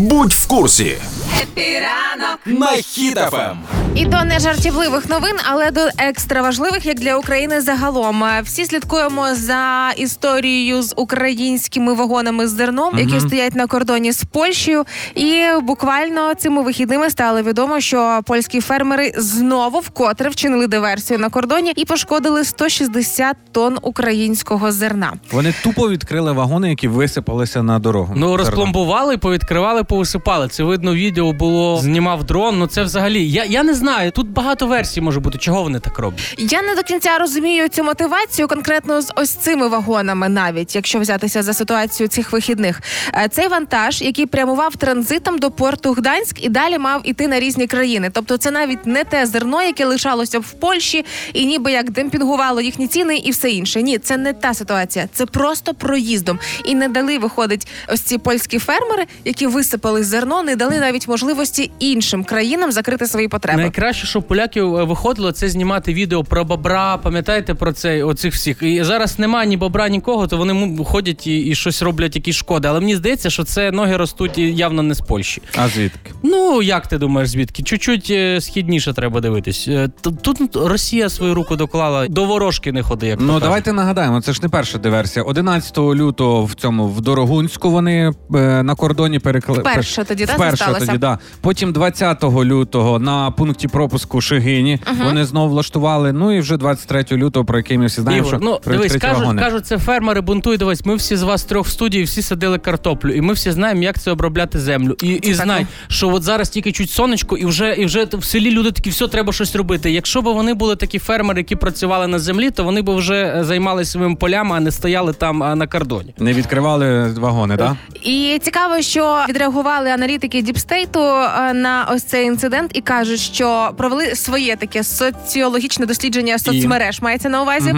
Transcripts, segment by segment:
Будь в курсі. Хеппі ранок На Хіт-ФМ. І до нежартівливих новин, але до екстра важливих, як для України загалом. Е, Всі слідкуємо за історією з українськими вагонами з зерном, які стоять на кордоні з Польщею. І буквально цими вихідними стало відомо, що польські фермери знову вкотре вчинили диверсію на кордоні і пошкодили 160 тонн українського зерна. Вони тупо відкрили вагони, які висипалися на дорогу. Ну розпломбували, повідкривали, повисипали. Це видно, відео було знімав дрон. Ну це взагалі. Я, я не знаю. Тут багато версій може бути. Чого вони так роблять? Я не до кінця розумію цю мотивацію конкретно з ось цими вагонами, навіть якщо взятися за ситуацію цих вихідних. Е, Цей вантаж, який прямував транзитом до порту Гданськ і далі мав іти на різні країни. Тобто, це навіть не те зерно, яке лишалося в Польщі, і ніби як демпінгувало їхні ціни і все інше. Ні, це не та ситуація. Це просто проїздом. І не дали виходить ось ці польські фермери, які висипали зерно, не дали навіть можливості іншим країнам закрити свої потреби. Найкраще, що поляків е, виходило, це знімати відео про бобра. Пам'ятаєте про це? Оцих всіх. І зараз немає ні бобра, нікого, то вони ходять і, і щось роблять, якісь шкоди. Але мені здається, що це ноги ростуть явно не з Польщі. А звідки? Ну як ти думаєш, звідки? Чуть-чуть е, східніше треба дивитись. Е, Тут Росія свою руку доклала до ворожки не ходи. Як то Ну кажуть. давайте нагадаємо, це ж не перша диверсія. 11 лютого в цьому в Дорогунську вони е, на кордоні перекли... Вперше тоді, Вперше сталося? тоді, да. Потім 20 лютого на пункті пропуску Шигині вони знову влаштували. Ну і вже 23 лютого, про який ми всі знаємо, Ігор, що ну дивись, кажуть, кажуть, це фермери бунтують. Дивись, ми всі з вас трьох в студії, всі садили картоплю, і ми всі знаємо, як це обробляти землю. І, і знай, що от зараз тільки чуть сонечко, і вже і вже в селі люди такі, все треба щось робити. Якщо б вони були такі фермери, які працювали на землі, то вони б вже е, займалися своїми полями, а не стояли там на кордоні. Не відкривали вагони, так? І цікаво, що відреагували аналітики Діпстейту е, на ось цей інцидент і кажуть, що провели своє таке соціологічне дослідження соцмереж, мається на увазі.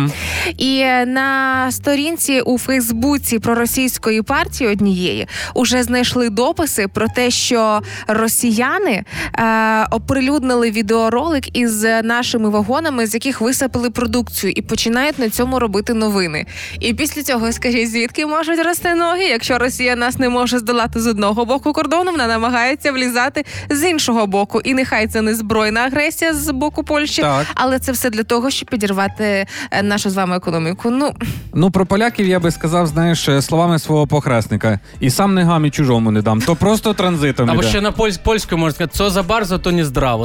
І е, на сторінці у Фейсбуці проросійської партії однієї уже знайшли дописи про те, що росіяни е, оприлюднили відеоролик із нашими вагонами, з яких висипали продукцію, і починають на цьому робити новини. І після цього скажіть, звідки можуть рости ноги? Якщо Росія нас не може здолати з одного боку кордону, вона намагається влізати з іншого боку. І нехай це не збройна агресія з боку Польщі, Так. але це все для того, щоб підірвати е, нашу з вами економіку. Ну Ну про поляків я би сказав, знаєш, е, словами свого похресника. І сам не гам, і чужому не дам. То просто транзитом Або іде. ще на польсь, польську можна сказати, це за барзо, то не здраво.